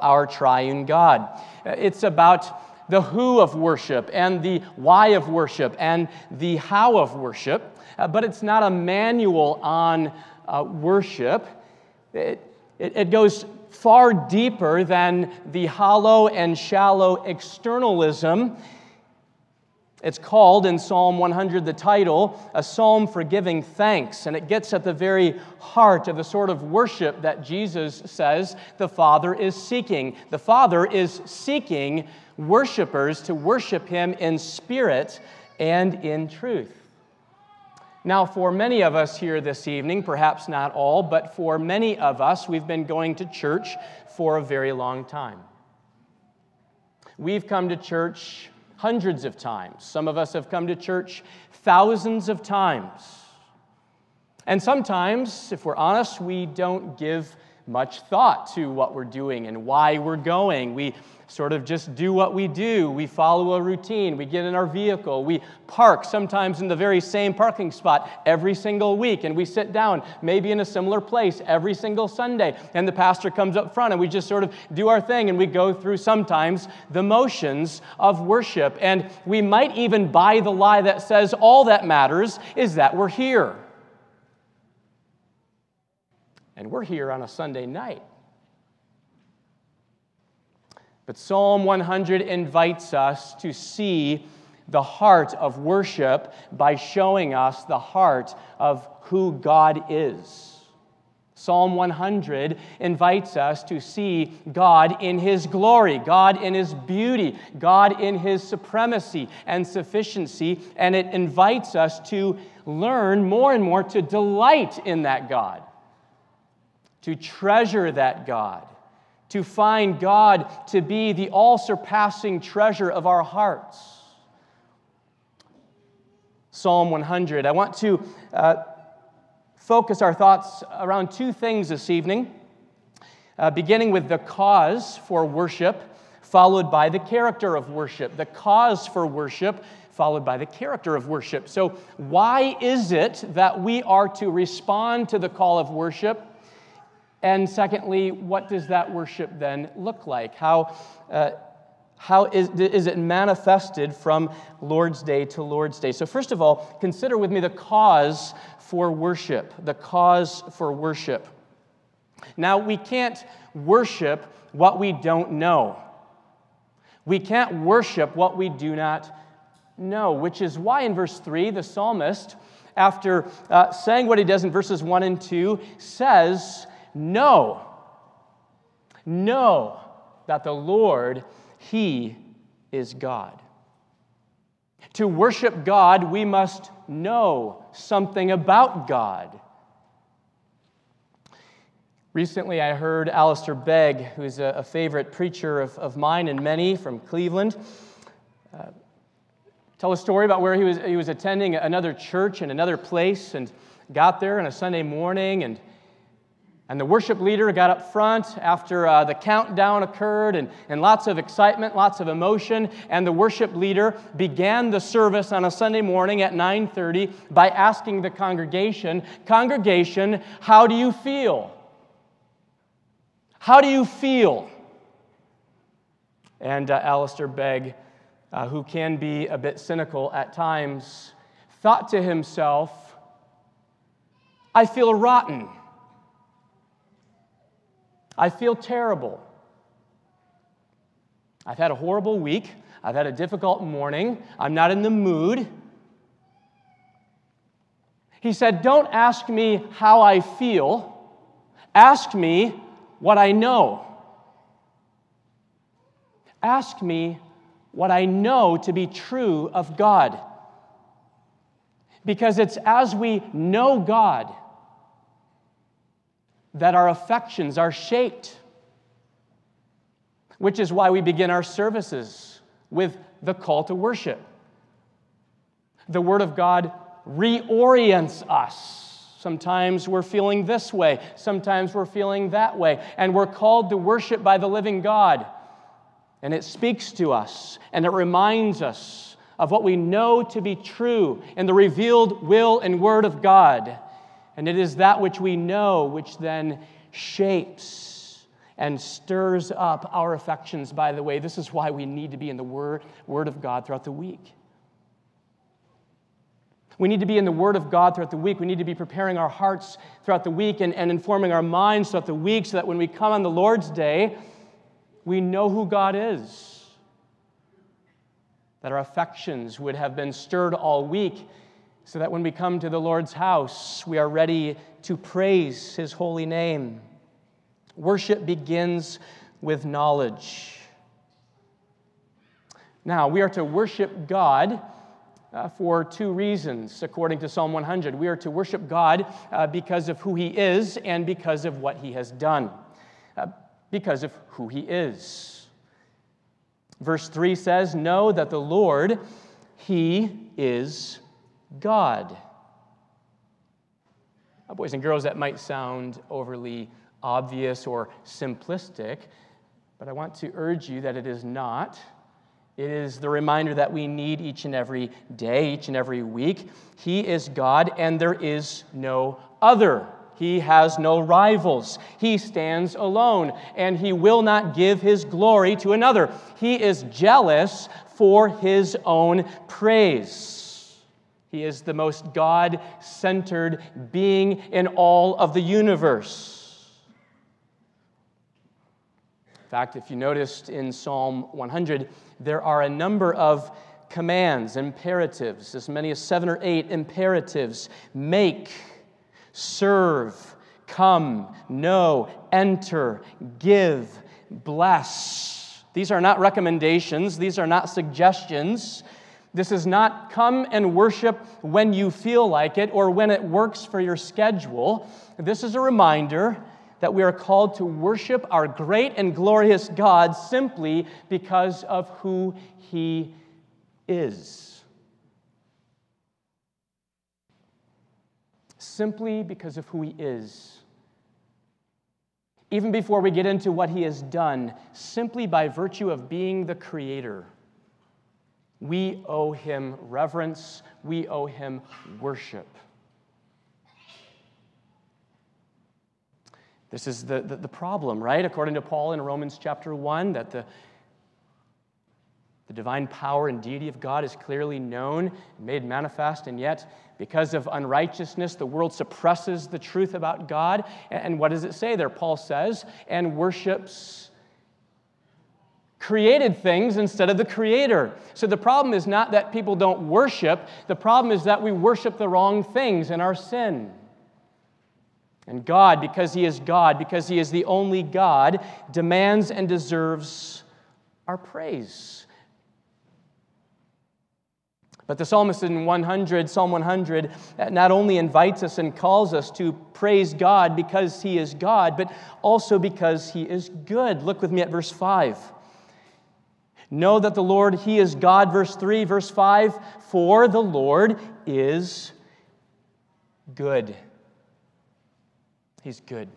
our triune God. It's about the who of worship and the why of worship and the how of worship, uh, but it's not a manual on uh, worship. It, it, it goes far deeper than the hollow and shallow externalism it's called in Psalm 100, the title, a psalm for giving thanks. And it gets at the very heart of the sort of worship that Jesus says the Father is seeking. The Father is seeking worshipers to worship Him in spirit and in truth. Now, for many of us here this evening, perhaps not all, but for many of us, we've been going to church for a very long time. We've come to church hundreds of times. Some of us have come to church thousands of times. And sometimes, if we're honest, we don't give much thought to what we're doing and why we're going. We sort of just do what we do. We follow a routine. We get in our vehicle. We park sometimes in the very same parking spot every single week. And we sit down, maybe in a similar place every single Sunday. And the pastor comes up front and we just sort of do our thing and we go through sometimes the motions of worship. And we might even buy the lie that says all that matters is that we're here. And we're here on a Sunday night. But Psalm 100 invites us to see the heart of worship by showing us the heart of who God is. Psalm 100 invites us to see God in His glory, God in His beauty, God in His supremacy and sufficiency, and it invites us to learn more and more to delight in that God, to treasure that God to find God to be the all surpassing treasure of our hearts. Psalm 100. I want to uh, focus our thoughts around two things this evening, uh, beginning with the cause for worship, followed by the character of worship. The cause for worship, followed by the character of worship. So, why is it that we are to respond to the call of worship? And secondly, what does that worship then look like? How, uh, how is, is it manifested from Lord's Day to Lord's Day? So, first of all, consider with me the cause for worship. The cause for worship. Now, we can't worship what we don't know. We can't worship what we do not know, which is why in verse 3, the psalmist, after uh, saying what he does in verses 1 and 2, says, know, know that the Lord, He is God. To worship God, we must know something about God. Recently, I heard Alistair Begg, who's a, favorite preacher of, of mine and many from Cleveland, uh, tell a story about where he was, he was attending another church in another place and got there on a Sunday morning and and the worship leader got up front after uh, the countdown occurred and, and lots of excitement, lots of emotion. And the worship leader began the service on a Sunday morning at 9:30 by asking the congregation, "Congregation, how do you feel? How do you feel?" And uh, Alistair Begg, uh, who can be a bit cynical at times, thought to himself, "I feel rotten." I feel terrible. I've had a horrible week. I've had a difficult morning. I'm not in the mood. He said, Don't ask me how I feel, ask me what I know. Ask me what I know to be true of God. Because it's as we know God that our affections are shaped. Which is why we begin our services with the call to worship. The Word of God reorients us. Sometimes we're feeling this way, sometimes we're feeling that way, and we're called to worship by the living God. And it speaks to us and it reminds us of what we know to be true in the revealed will and word of God. And it is that which we know which then shapes and stirs up our affections, by the way. This is why we need to be in the Word, Word of God throughout the week. We need to be in the Word of God throughout the week. We need to be preparing our hearts throughout the week and, and informing our minds throughout the week so that when we come on the Lord's Day, we know who God is. That our affections would have been stirred all week so that when we come to the Lord's house, we are ready to praise His holy name. Worship begins with knowledge. Now, we are to worship God uh, for two reasons, according to Psalm 100. We are to worship God uh, because of who He is and because of what He has done, uh, because of who He is. Verse 3 says, Know that the Lord, He is God. Now, boys and girls, that might sound overly obvious or simplistic, but I want to urge you that it is not. It is the reminder that we need each and every day, each and every week. He is God, and there is no other. He has no rivals. He stands alone, and he will not give his glory to another. He is jealous for his own praise. He is the most God centered being in all of the universe. In fact, if you noticed in Psalm 100, there are a number of commands, imperatives, as many as seven or eight imperatives make, serve, come, know, enter, give, bless. These are not recommendations, these are not suggestions. This is not come and worship when you feel like it or when it works for your schedule. This is a reminder that we are called to worship our great and glorious God simply because of who He is. Simply because of who He is. Even before we get into what He has done, simply by virtue of being the Creator, we owe Him reverence, we owe Him worship. This is the, the, the, problem, right? According to Paul in Romans chapter 1, that the, the divine power and deity of God is clearly known and made manifest, and yet, because of unrighteousness, the world suppresses the truth about God. And what does it say there? Paul says, and worships created things instead of the creator. So the problem is not that people don't worship, the problem is that we worship the wrong things in our sin. And God, because He is God, because He is the only God, demands and deserves our praise. But the psalmist in 100, Psalm 100, uh, not only invites us and calls us to praise God because He is God, but also because He is good. Look with me at verse 5. Know that the Lord, He is God. Verse 3, verse 5 For the Lord is good. He's good.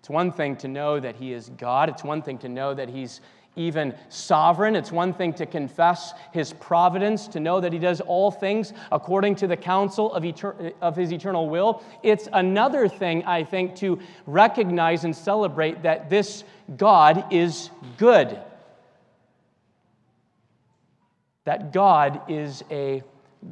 It's one thing to know that He is God. It's one thing to know that He's even sovereign. It's one thing to confess His providence, to know that He does all things according to the counsel of, etern- of His eternal will. It's another thing, I think, to recognize and celebrate that this God is good. That God is a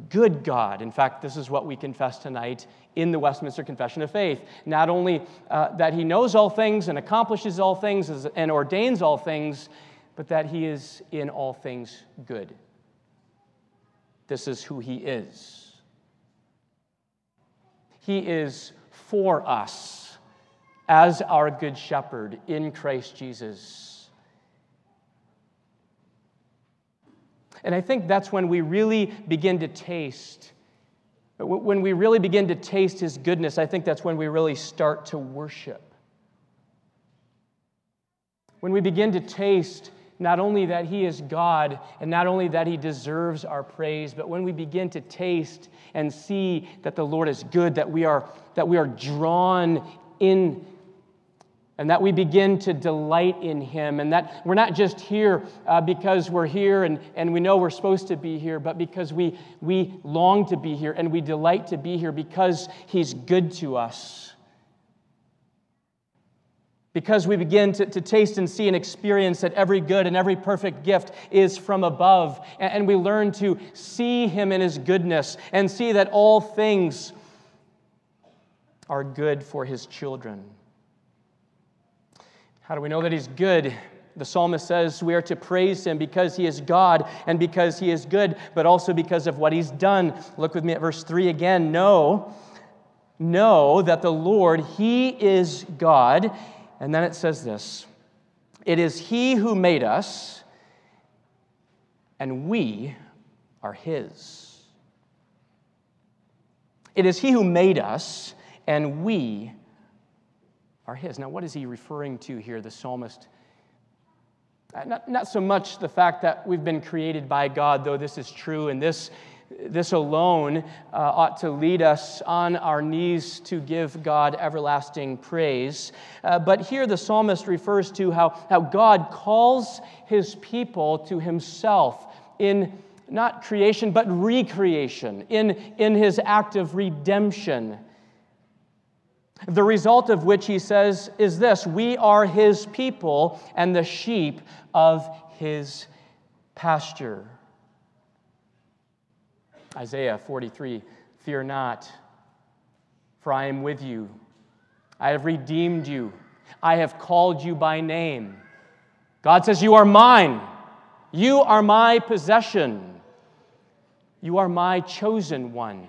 good God. In fact, this is what we confess tonight in the Westminster Confession of Faith. Not only uh, that he knows all things and accomplishes all things and ordains all things, but that he is in all things good. This is who he is. He is for us as our good shepherd in Christ Jesus. And I think that's when we really begin to taste. When we really begin to taste His goodness, I think that's when we really start to worship. When we begin to taste not only that He is God and not only that He deserves our praise, but when we begin to taste and see that the Lord is good, that we are, that we are drawn in and that we begin to delight in Him, and that we're not just here uh, because we're here and, and we know we're supposed to be here, but because we, we long to be here and we delight to be here because He's good to us. Because we begin to, to taste and see and experience that every good and every perfect gift is from above. And, and we learn to see Him in His goodness and see that all things are good for His children. How do we know that He's good? The psalmist says we are to praise him because he is God and because he is good, but also because of what he's done. Look with me at verse 3 again. Know, know that the Lord, he is God. And then it says this It is he who made us, and we are his. It is he who made us, and we are his. Now, what is he referring to here, the psalmist? Uh, not, not so much the fact that we've been created by God, though this is true, and this, this alone uh, ought to lead us on our knees to give God everlasting praise. Uh, but here the psalmist refers to how, how God calls his people to himself in not creation, but recreation, in, in his act of redemption. The result of which he says is this We are his people and the sheep of his pasture. Isaiah 43 Fear not, for I am with you. I have redeemed you. I have called you by name. God says, You are mine. You are my possession. You are my chosen one.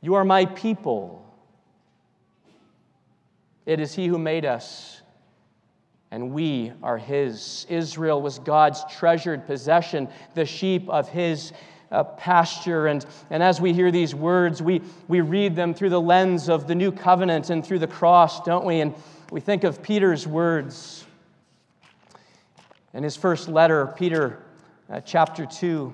You are my people. It is He who made us, and we are His. Israel was God's treasured possession, the sheep of His uh, pasture. And, and as we hear these words, we, we read them through the lens of the new covenant and through the cross, don't we? And we think of Peter's words. In his first letter, Peter, uh, chapter 2,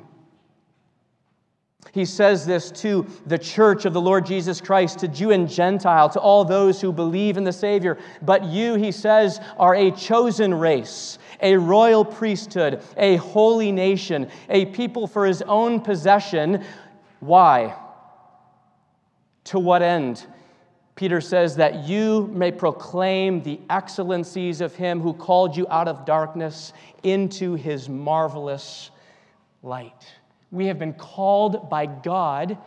he says this to the church of the Lord Jesus Christ, to Jew and Gentile, to all those who believe in the Savior. But you, he says, are a chosen race, a royal priesthood, a holy nation, a people for his own possession. Why? To what end? Peter says that you may proclaim the excellencies of him who called you out of darkness into his marvelous light. We have been called by God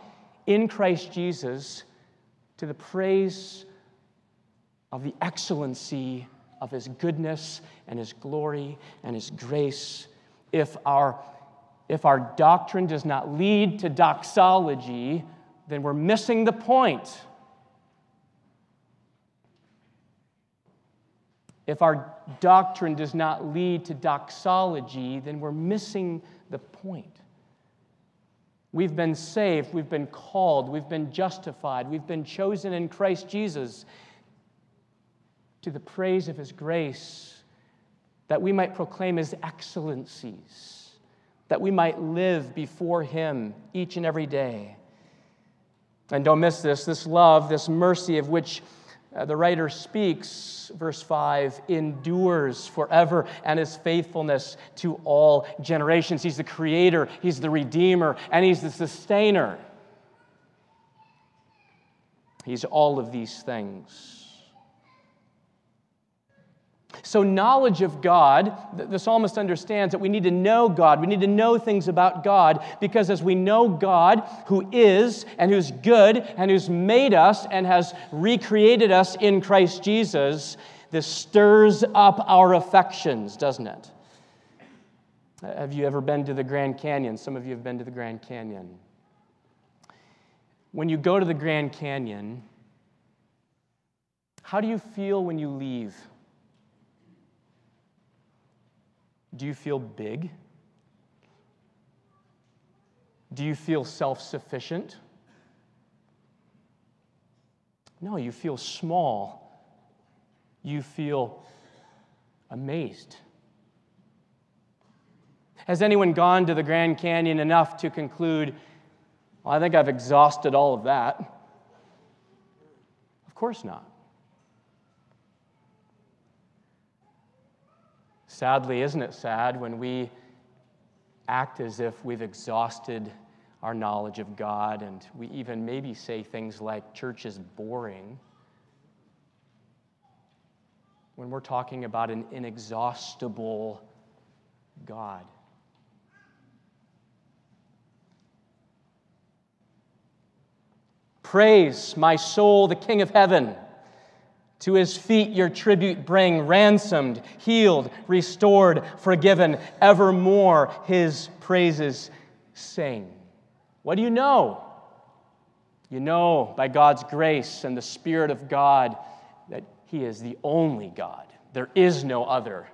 in Christ Jesus to the praise of the excellency of his goodness and his glory and his grace. If our, if our doctrine does not lead to doxology, then we're missing the point. If our doctrine does not lead to doxology, then we're missing the point. We've been saved, we've been called, we've been justified, we've been chosen in Christ Jesus to the praise of His grace, that we might proclaim His excellencies, that we might live before Him each and every day. And don't miss this this love, this mercy of which uh, the writer speaks, verse 5, endures forever and his faithfulness to all generations. He's the creator, he's the redeemer, and he's the sustainer. He's all of these things. So, knowledge of God, the psalmist understands that we need to know God. We need to know things about God because as we know God, who is and who's good and who's made us and has recreated us in Christ Jesus, this stirs up our affections, doesn't it? Have you ever been to the Grand Canyon? Some of you have been to the Grand Canyon. When you go to the Grand Canyon, how do you feel when you leave? Do you feel big? Do you feel self sufficient? No, you feel small. You feel amazed. Has anyone gone to the Grand Canyon enough to conclude, well, I think I've exhausted all of that? Of course not. Sadly, isn't it sad when we act as if we've exhausted our knowledge of God and we even maybe say things like church is boring? when we're talking about an inexhaustible God. Praise, my soul, the King of heaven. To his feet your tribute bring, ransomed, healed, restored, forgiven, evermore his praises sing. What do you know? You know by God's grace and the Spirit of God that he is the only God. There is no other.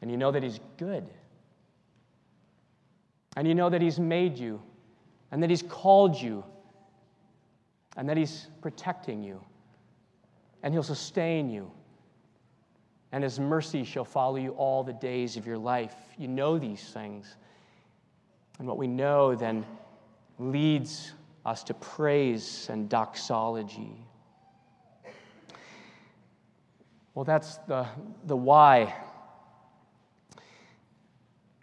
And you know that he's good. And you know that he's made you, and that he's called you, and that he's protecting you and he'll sustain you. And his mercy shall follow you all the days of your life. You know these things. And what we know then leads us to praise and doxology. Well, that's the, the why.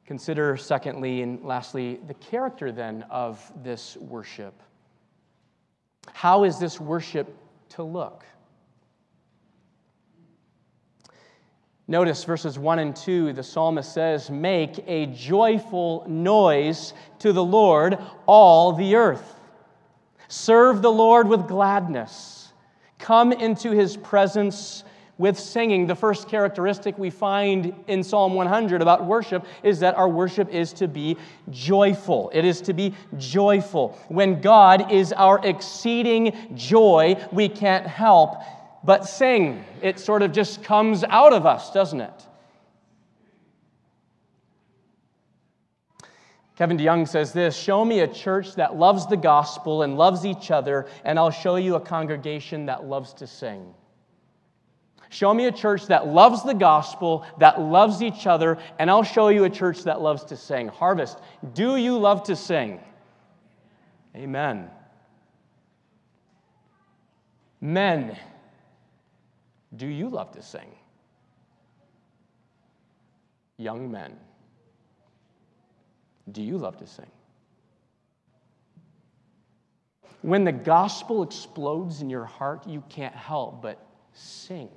Consider, secondly and lastly, the character then of this worship. How is this worship to look? Notice verses 1 and 2, the psalmist says, Make a joyful noise to the Lord, all the earth. Serve the Lord with gladness. Come into his presence with singing. The first characteristic we find in Psalm 100 about worship is that our worship is to be joyful. It is to be joyful. When God is our exceeding joy, we can't help but sing. It sort of just comes out of us, doesn't it? Kevin DeYoung says this Show me a church that loves the gospel and loves each other, and I'll show you a congregation that loves to sing. Show me a church that loves the gospel, that loves each other, and I'll show you a church that loves to sing. Harvest, do you love to sing? Amen. Men, do you love to sing? Young men, do you love to sing? When the gospel explodes in your heart, you can't help but sing.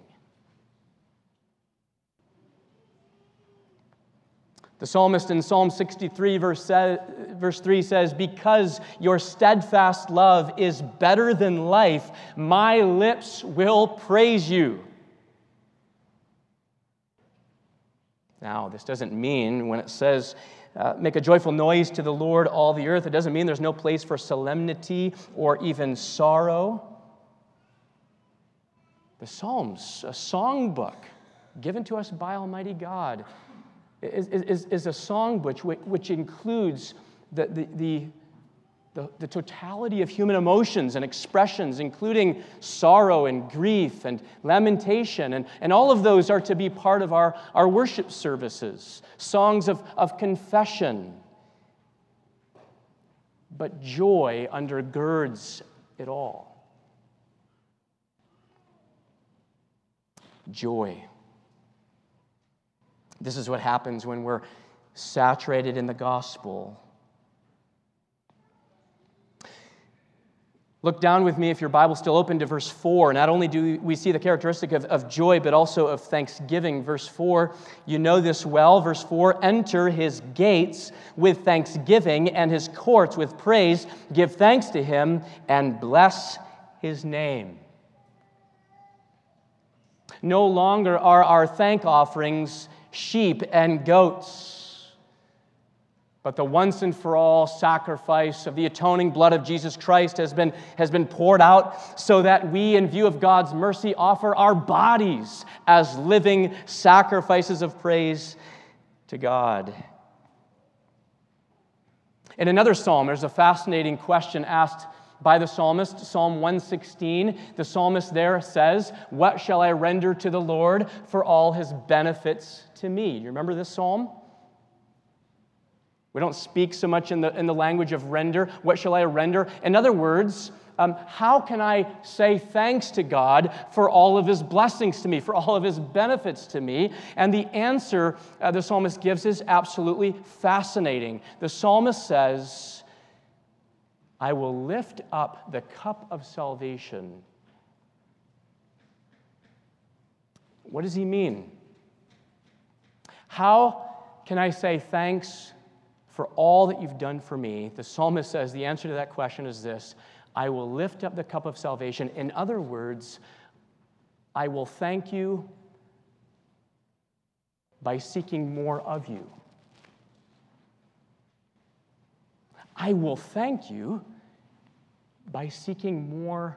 The psalmist in Psalm 63, verse, verse 3 says, Because your steadfast love is better than life, my lips will praise you. Now, this doesn't mean when it says, uh, make a joyful noise to the Lord, all the earth, it doesn't mean there's no place for solemnity or even sorrow. The Psalms, a songbook given to us by Almighty God, is, is, is a song which, which includes the, the, the, the, the totality of human emotions and expressions, including sorrow and grief and lamentation. And, and all of those are to be part of our, our worship services, songs of, of confession. But joy undergirds it all. Joy. This is what happens when we're saturated in the gospel. Look down with me, if your Bible's still open, to verse 4. Not only do we see the characteristic of, of joy, but also of thanksgiving. Verse 4, you know this well. Verse 4 enter his gates with thanksgiving and his courts with praise. Give thanks to him and bless his name. No longer are our thank offerings sheep and goats. But the once and for all sacrifice of the atoning blood of Jesus Christ has been, has been poured out so that we, in view of God's mercy, offer our bodies as living sacrifices of praise to God. In another psalm, there's a fascinating question asked by the psalmist, Psalm 116. The psalmist there says, What shall I render to the Lord for all his benefits to me? Do you remember this psalm? We don't speak so much in the, in the language of render. What shall I render? In other words, um, how can I say thanks to God for all of his blessings to me, for all of his benefits to me? And the answer uh, the psalmist gives is absolutely fascinating. The psalmist says, I will lift up the cup of salvation What does he mean? How can I say thanks for all that you've done for me? The psalmist says the answer to that question is this I will lift up the cup of salvation. In other words, I will thank you by seeking more of you. I will thank you by seeking more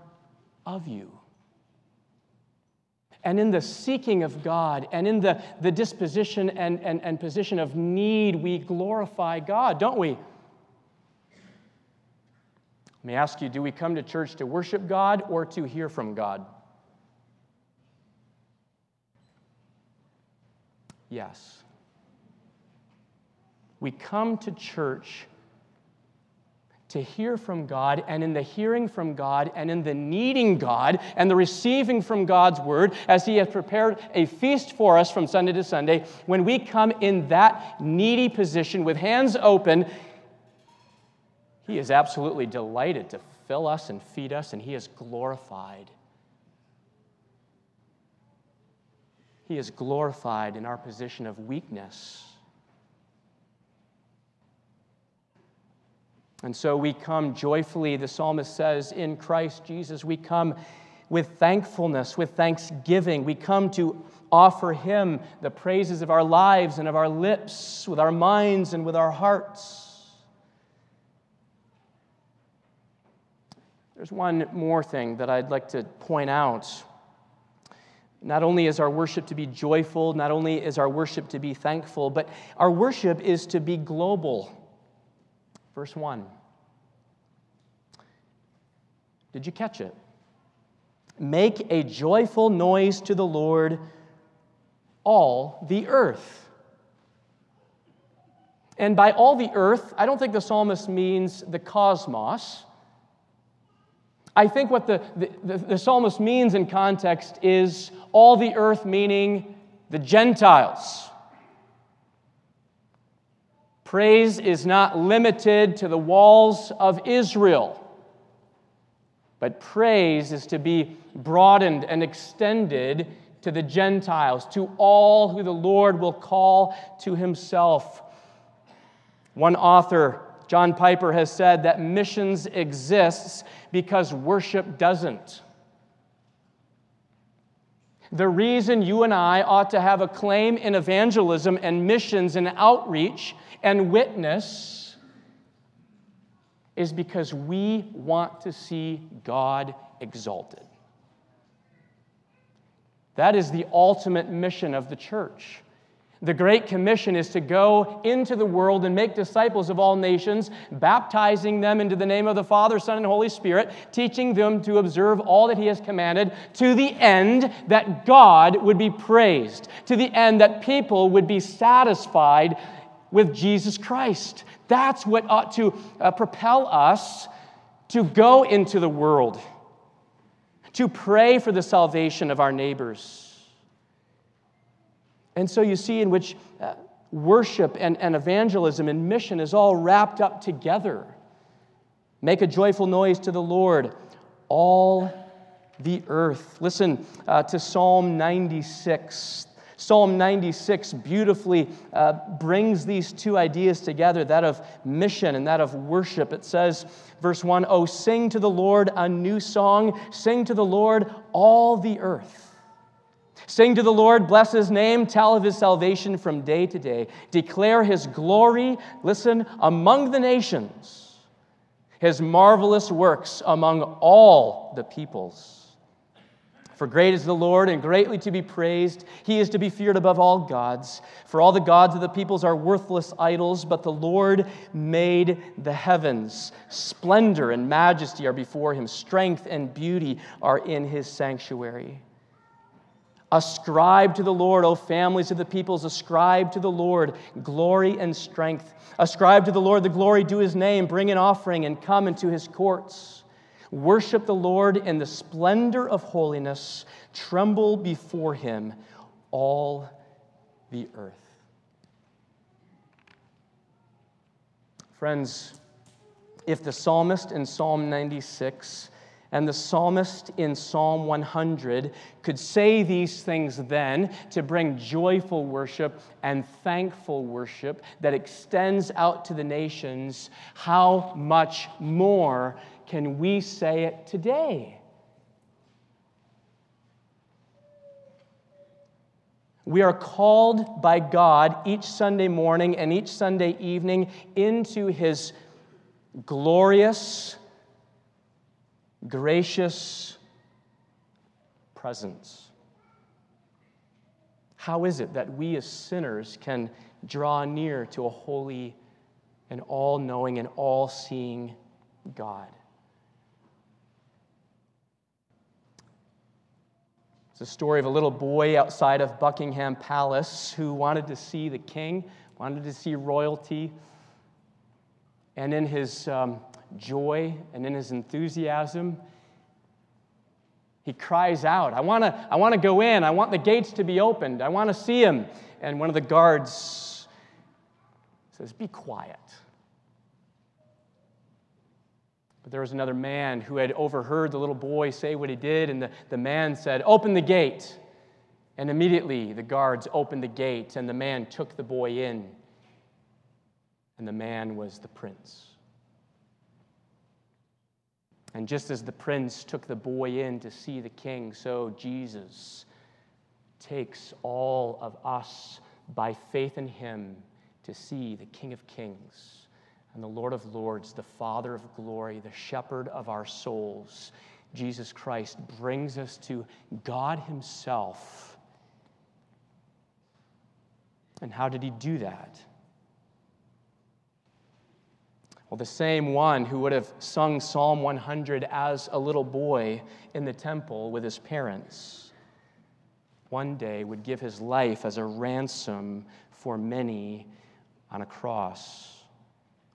of you. And in the seeking of God and in the, the disposition and, and, and position of need, we glorify God, don't we? Let me ask you do we come to church to worship God or to hear from God? Yes. We come to church to hear from God, and in the hearing from God, and in the needing God, and the receiving from God's word, as He has prepared a feast for us from Sunday to Sunday, when we come in that needy position with hands open, He is absolutely delighted to fill us and feed us, and He is glorified. He is glorified in our position of weakness And so we come joyfully, the psalmist says, in Christ Jesus. We come with thankfulness, with thanksgiving. We come to offer Him the praises of our lives and of our lips, with our minds and with our hearts. There's one more thing that I'd like to point out. Not only is our worship to be joyful, not only is our worship to be thankful, but our worship is to be global. Verse 1. Did you catch it? Make a joyful noise to the Lord, all the earth. And by all the earth, I don't think the psalmist means the cosmos. I think what the, the, the, psalmist means in context is all the earth, meaning the Gentiles. Praise is not limited to the walls of Israel, but praise is to be broadened and extended to the Gentiles, to all who the Lord will call to himself. One author, John Piper, has said that missions exists because worship doesn't. The reason you and I ought to have a claim in evangelism and missions and outreach and witness is because we want to see God exalted. That is the ultimate mission of the church. The Great Commission is to go into the world and make disciples of all nations, baptizing them into the name of the Father, Son, and Holy Spirit, teaching them to observe all that He has commanded, to the end that God would be praised, to the end that people would be satisfied with Jesus Christ. That's what ought to uh, propel us to go into the world, to pray for the salvation of our neighbors. And so you see, in which uh, worship and, and evangelism and mission is all wrapped up together. Make a joyful noise to the Lord, all the earth. Listen uh, to Psalm 96. Psalm 96 beautifully uh, brings these two ideas together that of mission and that of worship. It says, verse 1 Oh, sing to the Lord a new song, sing to the Lord all the earth. Sing to the Lord, bless his name, tell of his salvation from day to day. Declare his glory, listen, among the nations, his marvelous works among all the peoples. For great is the Lord and greatly to be praised. He is to be feared above all gods. For all the gods of the peoples are worthless idols, but the Lord made the heavens. Splendor and majesty are before him, strength and beauty are in his sanctuary. Ascribe to the Lord, O families of the peoples, ascribe to the Lord glory and strength. Ascribe to the Lord the glory due his name, bring an offering and come into his courts. Worship the Lord in the splendor of holiness. Tremble before him, all the earth. Friends, if the psalmist in Psalm 96 And the psalmist in Psalm 100 could say these things then to bring joyful worship and thankful worship that extends out to the nations. How much more can we say it today? We are called by God each Sunday morning and each Sunday evening into His glorious, gracious presence. How is it that we as sinners can draw near to a holy and all knowing and all seeing God? It's a story of a little boy outside of Buckingham Palace who wanted to see the king, wanted to see royalty. And in his um, joy and in his enthusiasm, he cries out, I want to I wanna go in. I want the gates to be opened. I want to see him. And one of the guards says, Be quiet. But there was another man who had overheard the little boy say what he did, and the, the man said, Open the gate. And immediately the guards opened the gate, and the man took the boy in. And the man was the prince. And just as the prince took the boy in to see the king, so Jesus takes all of us by faith in him to see the King of Kings and the Lord of Lords, the Father of glory, the shepherd of our souls, Jesus Christ, brings us to God Himself. And how did He do that? Well, the same one who would have sung Psalm 100 as a little boy in the temple with his parents, one day would give his life as a ransom for many on a cross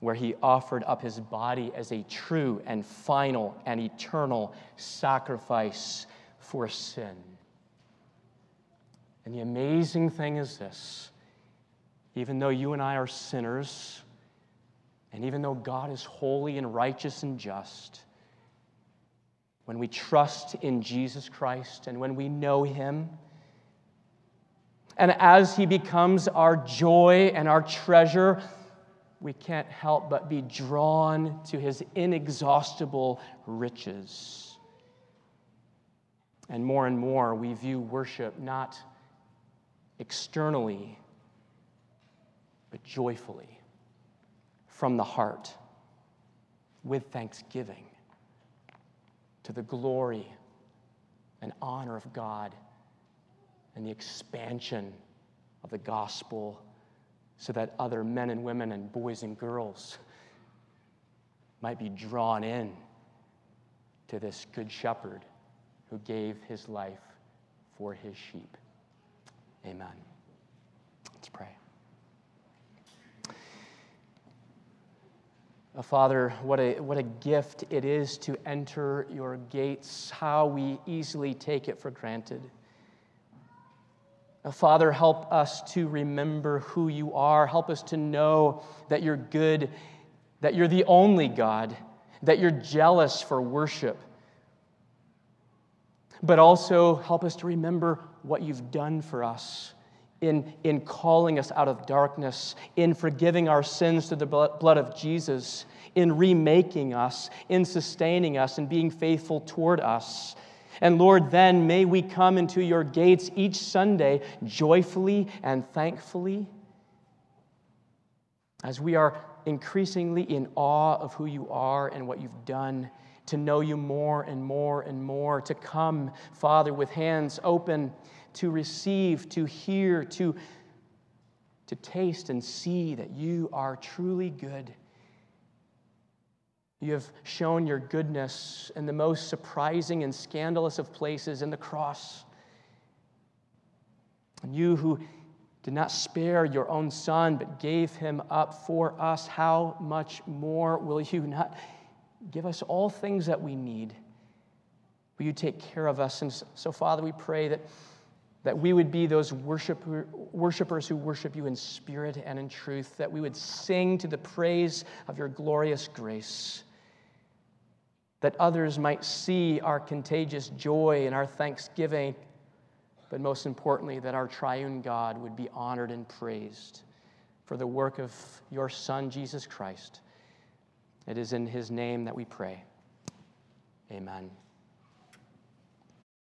where he offered up his body as a true and final and eternal sacrifice for sin. And the amazing thing is this even though you and I are sinners, and even though God is holy and righteous and just, when we trust in Jesus Christ and when we know Him, and as He becomes our joy and our treasure, we can't help but be drawn to his inexhaustible riches. And more and more, we view worship not externally, but joyfully from the heart with thanksgiving to the glory and honor of God and the expansion of the gospel so that other men and women and boys and girls might be drawn in to this good shepherd who gave his life for his sheep. Amen. Let's pray. Oh, Uh, Father, what a, what a gift it is to enter your gates, how we easily take it for granted. Uh, Father, help us to remember who you are. Help us to know that you're good, that you're the only God, that you're jealous for worship. But also help us to remember what you've done for us in, in calling us out of darkness, in forgiving our sins through the blood of Jesus, in remaking us, in sustaining us, and being faithful toward us. And Lord, then may we come into your gates each Sunday joyfully and thankfully as we are increasingly in awe of who you are and what you've done, to know you more and more and more, to come, Father, with hands open, to receive, to hear, to, to taste and see that you are truly good you have shown your goodness in the most surprising and scandalous of places in the cross. And you who did not spare your own son, but gave him up for us, how much more will you not give us all things that we need? Will you take care of us? And so, Father, we pray that, that we would be those worshiper, worshipers who worship you in spirit and in truth, that we would sing to the praise of your glorious grace. that others might see our contagious joy and our thanksgiving, but most importantly, that our triune God would be honored and praised for the work of your Son, Jesus Christ. It is in his name that we pray. Amen.